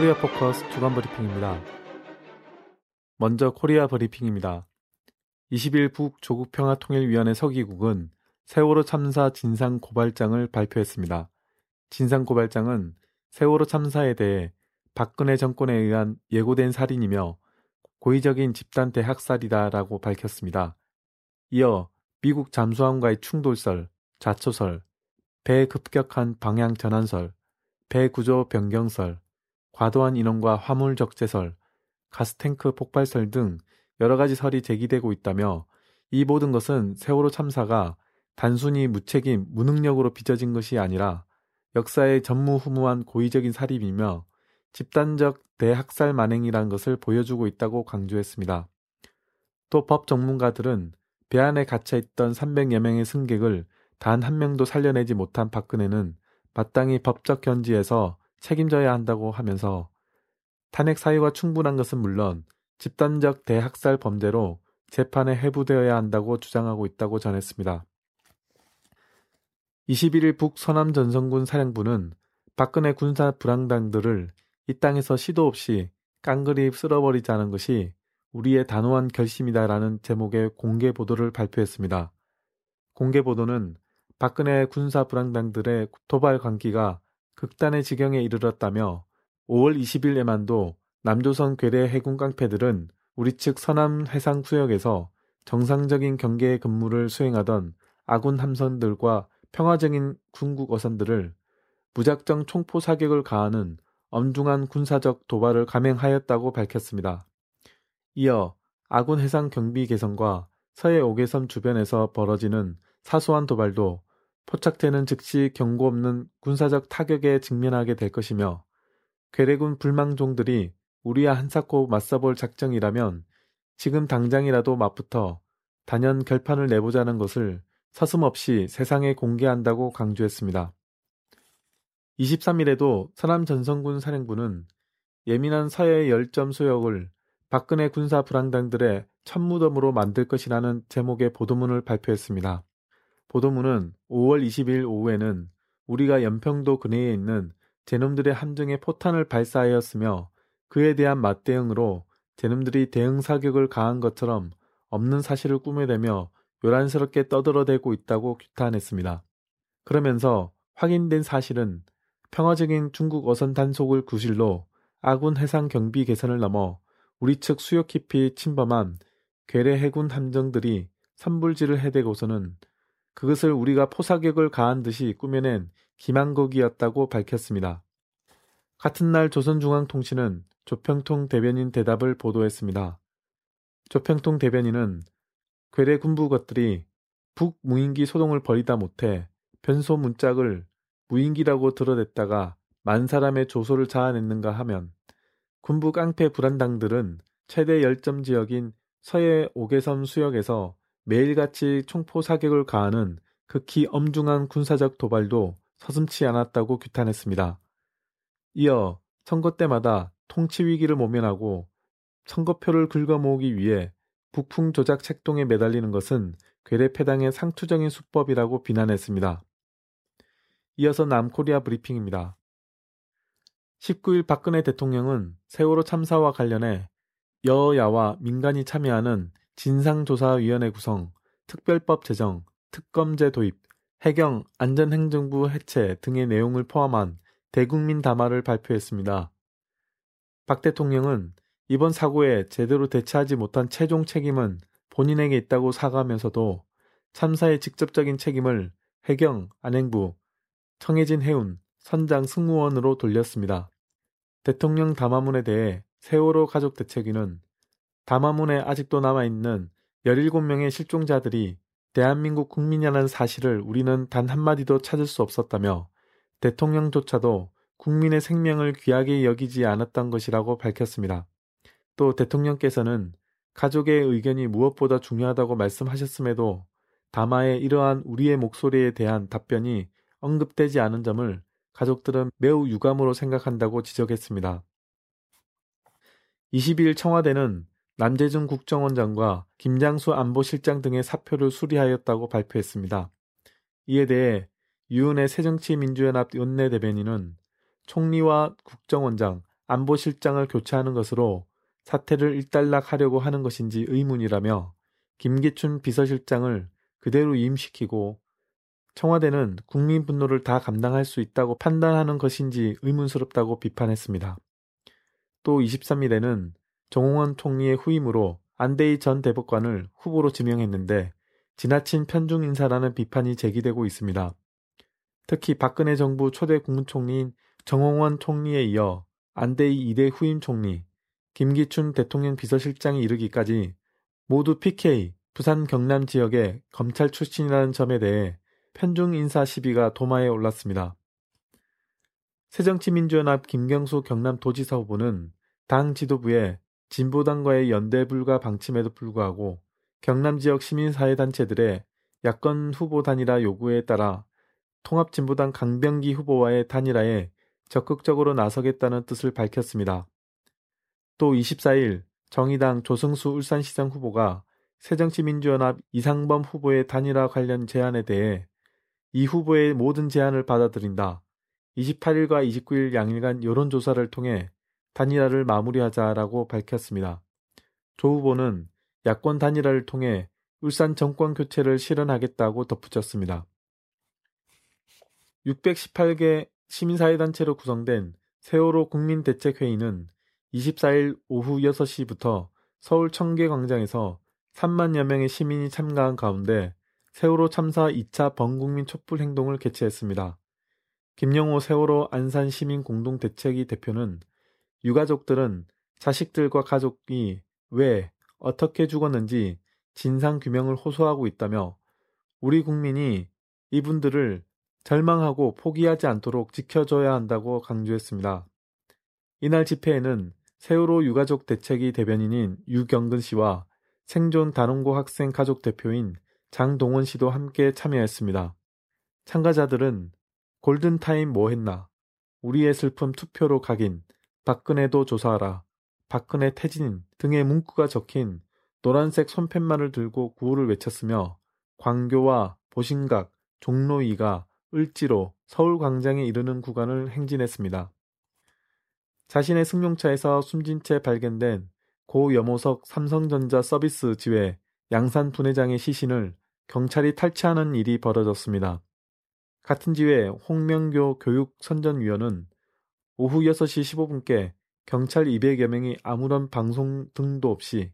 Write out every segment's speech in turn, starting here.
코리아 포커스 주간 브리핑입니다. 먼저 코리아 브리핑입니다. 20일 북 조국평화통일위원회 서기국은 세월호 참사 진상 고발장을 발표했습니다. 진상 고발장은 세월호 참사에 대해 박근혜 정권에 의한 예고된 살인이며 고의적인 집단 대학살이다라고 밝혔습니다. 이어 미국 잠수함과의 충돌설, 자초설, 배 급격한 방향 전환설, 배 구조 변경설, 과도한 인원과 화물 적재설, 가스탱크 폭발설 등 여러 가지 설이 제기되고 있다며 이 모든 것은 세월호 참사가 단순히 무책임, 무능력으로 빚어진 것이 아니라 역사의 전무후무한 고의적인 살인이며 집단적 대학살 만행이란 것을 보여주고 있다고 강조했습니다. 또 법 전문가들은 배 안에 갇혀 있던 300여 명의 승객을 단 한 명도 살려내지 못한 박근혜는 마땅히 법적 견지에서 책임져야 한다고 하면서 탄핵 사유가 충분한 것은 물론 집단적 대학살 범죄로 재판에 회부되어야 한다고 주장하고 있다고 전했습니다. 21일 북서남 전성군 사령부는 박근혜 군사 불황당들을 이 땅에서 시도 없이 깡그리 쓸어버리자는 것이 우리의 단호한 결심이다라는 제목의 공개 보도를 발표했습니다. 공개 보도는 박근혜 군사 불황당들의 도발 광기가 극단의 지경에 이르렀다며 5월 20일에만도 남조선 괴뢰 해군 깡패들은 우리 측 서남 해상 수역에서 정상적인 경계 근무를 수행하던 아군 함선들과 평화적인 군국 어선들을 무작정 총포 사격을 가하는 엄중한 군사적 도발을 감행하였다고 밝혔습니다. 이어 아군 해상 경비 개선과 서해 오개섬 주변에서 벌어지는 사소한 도발도 포착되는 즉시 경고 없는 군사적 타격에 직면하게 될 것이며 괴뢰군 불망종들이 우리와 한사코 맞서볼 작정이라면 지금 당장이라도 맞붙어 단연 결판을 내보자는 것을 서슴없이 세상에 공개한다고 강조했습니다. 23일에도 서남 전성군 사령부는 예민한 서해 열점 수역을 박근혜 군사 불황당들의 천무덤으로 만들 것이라는 제목의 보도문을 발표했습니다. 보도문은 5월 20일 오후에는 우리가 연평도 근해에 있는 제놈들의 함정에 포탄을 발사하였으며 그에 대한 맞대응으로 제놈들이 대응 사격을 가한 것처럼 없는 사실을 꾸며대며 요란스럽게 떠들어대고 있다고 규탄했습니다. 그러면서 확인된 사실은 평화적인 중국 어선 단속을 구실로 아군 해상 경비 개선을 넘어 우리 측 수역 깊이 침범한 괴뢰 해군 함정들이 선불지를 해대고서는 그것을 우리가 포사격을 가한 듯이 꾸며낸 기만곡이었다고 밝혔습니다. 같은 날 조선중앙통신은 조평통 대변인 대답을 보도했습니다. 조평통 대변인은 괴뢰 군부 것들이 북무인기 소동을 벌이다 못해 변소 문짝을 무인기라고 드러냈다가 만 사람의 조소를 자아냈는가 하면 군부 깡패 불안당들은 최대 열점 지역인 서해 오개섬 수역에서 매일같이 총포 사격을 가하는 극히 엄중한 군사적 도발도 서슴치 않았다고 규탄했습니다. 이어 선거 때마다 통치 위기를 모면하고 선거표를 긁어 모으기 위해 북풍 조작 책동에 매달리는 것은 괴뢰 패당의 상투적인 수법이라고 비난했습니다. 이어서 남코리아 브리핑입니다. 19일 박근혜 대통령은 세월호 참사와 관련해 여야와 민간이 참여하는 진상조사위원회 구성, 특별법 제정, 특검제 도입, 해경 안전행정부 해체 등의 내용을 포함한 대국민 담화를 발표했습니다. 박 대통령은 이번 사고에 제대로 대처하지 못한 최종 책임은 본인에게 있다고 사과하면서도 참사의 직접적인 책임을 해경, 안행부, 청해진 해운, 선장 승무원으로 돌렸습니다. 대통령 담화문에 대해 세월호 가족 대책위는 담화문에 아직도 남아있는 17명의 실종자들이 대한민국 국민이라는 사실을 우리는 단 한마디도 찾을 수 없었다며 대통령조차도 국민의 생명을 귀하게 여기지 않았던 것이라고 밝혔습니다. 또 대통령께서는 가족의 의견이 무엇보다 중요하다고 말씀하셨음에도 담화에 이러한 우리의 목소리에 대한 답변이 언급되지 않은 점을 가족들은 매우 유감으로 생각한다고 지적했습니다. 22일 청와대는 남재준 국정원장과 김장수 안보실장 등의 사표를 수리하였다고 발표했습니다. 이에 대해 유은혜 새정치민주연합 원내대변인은 총리와 국정원장, 안보실장을 교체하는 것으로 사태를 일단락하려고 하는 것인지 의문이라며 김기춘 비서실장을 그대로 임시키고 청와대는 국민 분노를 다 감당할 수 있다고 판단하는 것인지 의문스럽다고 비판했습니다. 또 23일에는 정홍원 총리의 후임으로 안대희 전 대법관을 후보로 지명했는데 지나친 편중 인사라는 비판이 제기되고 있습니다. 특히 박근혜 정부 초대 국무총리인 정홍원 총리에 이어 안대희 2대 후임 총리, 김기춘 대통령 비서실장이 이르기까지 모두 PK, 부산 경남 지역의 검찰 출신이라는 점에 대해 편중 인사 시비가 도마에 올랐습니다. 새정치민주연합 김경수 경남도지사 후보는 당 지도부의 진보당과의 연대 불가 방침에도 불구하고 경남 지역 시민사회단체들의 야권 후보 단일화 요구에 따라 통합진보당 강병기 후보와의 단일화에 적극적으로 나서겠다는 뜻을 밝혔습니다. 또 24일 정의당 조승수 울산시장 후보가 새정치민주연합 이상범 후보의 단일화 관련 제안에 대해 이 후보의 모든 제안을 받아들인다. 28일과 29일 양일간 여론조사를 통해 단일화를 마무리하자라고 밝혔습니다. 조 후보는 야권 단일화를 통해 울산 정권 교체를 실현하겠다고 덧붙였습니다. 618개 시민사회단체로 구성된 세월호 국민대책회의는 24일 오후 6시부터 서울 청계광장에서 3만여 명의 시민이 참가한 가운데 세월호 참사 2차 범국민 촛불 행동을 개최했습니다. 김영호 세월호 안산 시민 공동 대책위 대표는 유가족들은 자식들과 가족이 왜 어떻게 죽었는지 진상 규명을 호소하고 있다며 우리 국민이 이분들을 절망하고 포기하지 않도록 지켜줘야 한다고 강조했습니다. 이날 집회에는 세월호 유가족 대책위 대변인인 유경근 씨와 생존 단원고 학생 가족 대표인 장동원 씨도 함께 참여했습니다. 참가자들은 골든타임 뭐 했나? 우리의 슬픔 투표로 각인, 박근혜도 조사하라, 박근혜 퇴진 등의 문구가 적힌 노란색 손팻말을 들고 구호를 외쳤으며 광교와 보신각, 종로이가 을지로 서울광장에 이르는 구간을 행진했습니다. 자신의 승용차에서 숨진 채 발견된 고 여모석 삼성전자 서비스 지회 양산 분회장의 시신을 경찰이 탈취하는 일이 벌어졌습니다. 같은 지회 홍명교 교육선전위원은 오후 6시 15분께 경찰 200여 명이 아무런 방송 등도 없이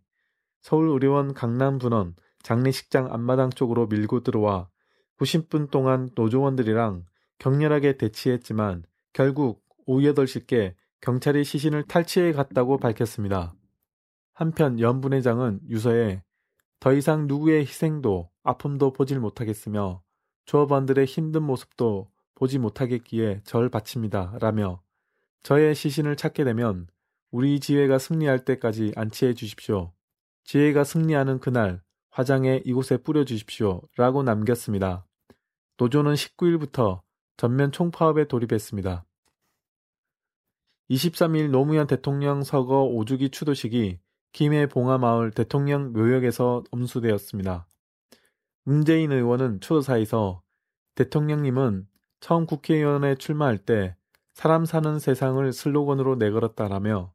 서울의료원 강남분원 장례식장 앞마당 쪽으로 밀고 들어와 90분 동안 노조원들이랑 격렬하게 대치했지만 결국 오후 8시께 경찰이 시신을 탈취해 갔다고 밝혔습니다. 한편 연 분회장은 유서에 더 이상 누구의 희생도 아픔도 보질 못하겠으며 조업원들의 힘든 모습도 보지 못하겠기에 절 바칩니다. 라며 저의 시신을 찾게 되면 우리 지혜가 승리할 때까지 안치해 주십시오. 지혜가 승리하는 그날 화장에 이곳에 뿌려 주십시오. 라고 남겼습니다. 노조는 19일부터 전면 총파업에 돌입했습니다. 23일 노무현 대통령 서거 5주기 추도식이 김해 봉하마을 대통령 묘역에서 엄수되었습니다. 문재인 의원은 추도사에서 대통령님은 처음 국회의원에 출마할 때 사람 사는 세상을 슬로건으로 내걸었다라며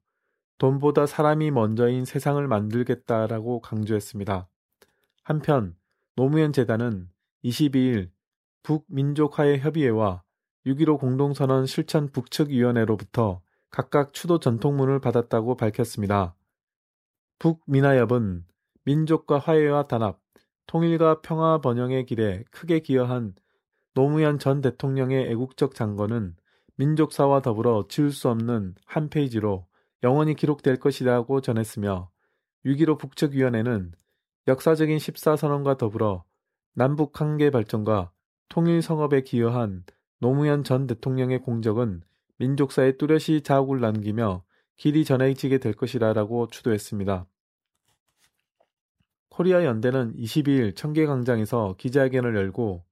돈보다 사람이 먼저인 세상을 만들겠다라고 강조했습니다. 한편 노무현 재단은 22일 북민족화해협의회와 6.15 공동선언 실천 북측위원회로부터 각각 추도 전통문을 받았다고 밝혔습니다. 북민화협은 민족의 화해와 단합, 통일과 평화 번영의 길에 크게 기여한 노무현 전 대통령의 애국적 장거는 민족사와 더불어 지울 수 없는 한 페이지로 영원히 기록될 것이라고 전했으며 6.15 북측위원회는 역사적인 14선언과 더불어 남북 관계 발전과 통일 성업에 기여한 노무현 전 대통령의 공적은 민족사에 뚜렷이 자욱을 남기며 길이 전해지게 될 것이라라고 추도했습니다. 코리아 연대는 22일 청계광장에서 기자회견을 열고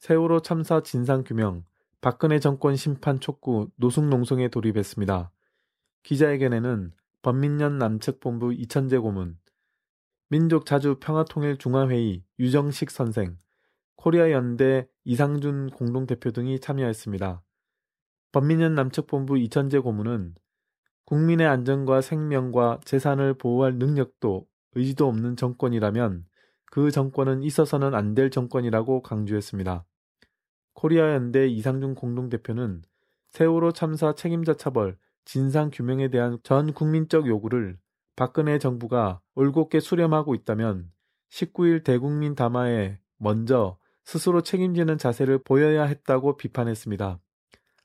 세월호 참사 진상규명, 박근혜 정권 심판 촉구 노숙농성에 돌입했습니다. 기자회견에는 범민련 남측본부 이천재 고문, 민족자주평화통일중앙회의 유정식 선생, 코리아 연대 이상준 공동대표 등이 참여했습니다. 범민련 남측본부 이천재 고문은 국민의 안전과 생명과 재산을 보호할 능력도 의지도 없는 정권이라면 그 정권은 있어서는 안 될 정권이라고 강조했습니다. 코리아 연대 이상중 공동대표는 세월호 참사 책임자 처벌, 진상 규명에 대한 전 국민적 요구를 박근혜 정부가 올곧게 수렴하고 있다면 19일 대국민 담화에 먼저 스스로 책임지는 자세를 보여야 했다고 비판했습니다.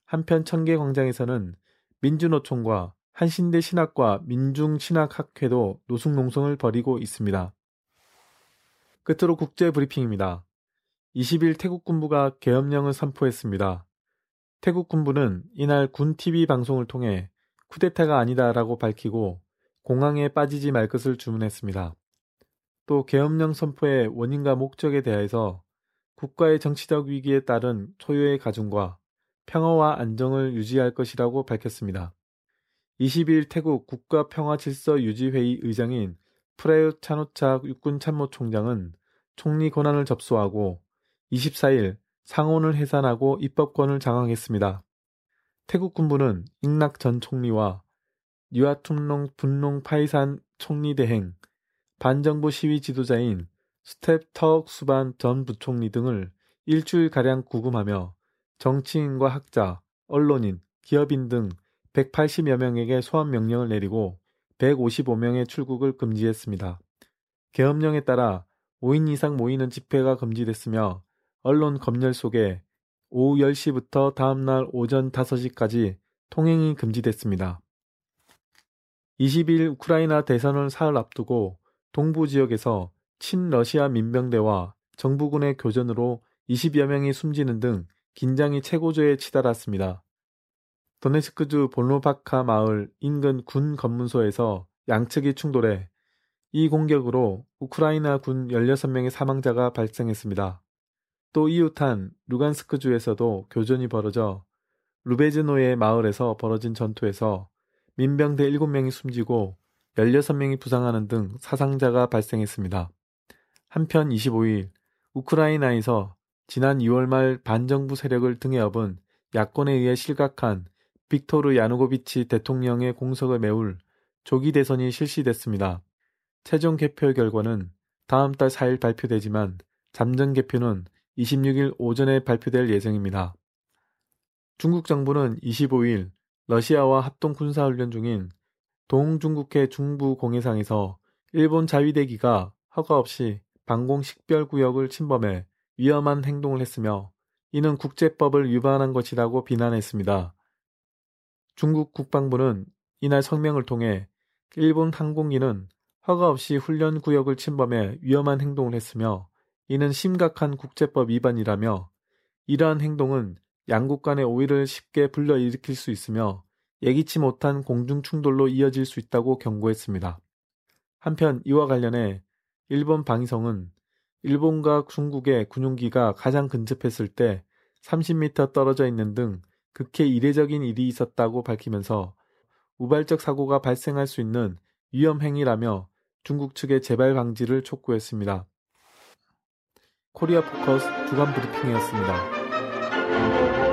한편 청계광장에서는 민주노총과 한신대 신학과 민중신학학회도 노숙농성을 벌이고 있습니다. 끝으로 국제브리핑입니다. 20일 태국 군부가 계엄령을 선포했습니다. 태국 군부는 이날 군 TV 방송을 통해 쿠데타가 아니다라고 밝히고 공항에 빠지지 말 것을 주문했습니다. 또 계엄령 선포의 원인과 목적에 대해서 국가의 정치적 위기에 따른 초유의 가중과 평화와 안정을 유지할 것이라고 밝혔습니다. 22일 태국 국가평화질서유지회의 의장인 프라윳 찬오차 육군 참모총장은 총리 권한을 접수하고 24일 상원을 해산하고 입법권을 장악했습니다. 태국 군부는 잉락 전 총리와 니와툼롱 분송파이산 총리 대행, 반정부 시위 지도자인 수텝 턱수반 전 부총리 등을 일주일가량 구금하며 정치인과 학자, 언론인, 기업인 등 180여 명에게 소환 명령을 내리고 155명의 출국을 금지했습니다. 계엄령에 따라 5인 이상 모이는 집회가 금지됐으며 언론 검열 속에 오후 10시부터 다음날 오전 5시까지 통행이 금지됐습니다. 20일 우크라이나 대선을 사흘 앞두고 동부 지역에서 친러시아 민병대와 정부군의 교전으로 20여 명이 숨지는 등 긴장이 최고조에 치달았습니다. 도네스크주 볼노바카 마을 인근 군 검문소에서 양측이 충돌해 이 공격으로 우크라이나 군 16명의 사망자가 발생했습니다. 또 이웃한 루간스크주에서도 교전이 벌어져 루베즈노의 마을에서 벌어진 전투에서 민병대 7명이 숨지고 16명이 부상하는 등 사상자가 발생했습니다. 한편 25일 우크라이나에서 지난 2월 말 반정부 세력을 등에 업은 야권에 의해 실각한 빅토르 야누고비치 대통령의 공석을 메울 조기 대선이 실시됐습니다. 최종 개표 결과는 다음 달 4일 발표되지만 잠정 개표는 26일 오전에 발표될 예정입니다. 중국 정부는 25일 러시아와 합동 군사훈련 중인 동중국해 중부 공해상에서 일본 자위대기가 허가 없이 방공 식별 구역을 침범해 위험한 행동을 했으며 이는 국제법을 위반한 것이라고 비난했습니다. 중국 국방부는 이날 성명을 통해 일본 항공기는 허가 없이 훈련 구역을 침범해 위험한 행동을 했으며 이는 심각한 국제법 위반이라며 이러한 행동은 양국 간의 오해를 쉽게 불러일으킬 수 있으며 예기치 못한 공중 충돌로 이어질 수 있다고 경고했습니다. 한편 이와 관련해 일본 방위성은 일본과 중국의 군용기가 가장 근접했을 때 30m 떨어져 있는 등 극히 이례적인 일이 있었다고 밝히면서 우발적 사고가 발생할 수 있는 위험 행위라며 중국 측의 재발 방지를 촉구했습니다. 코리아 포커스 주간 브리핑이었습니다.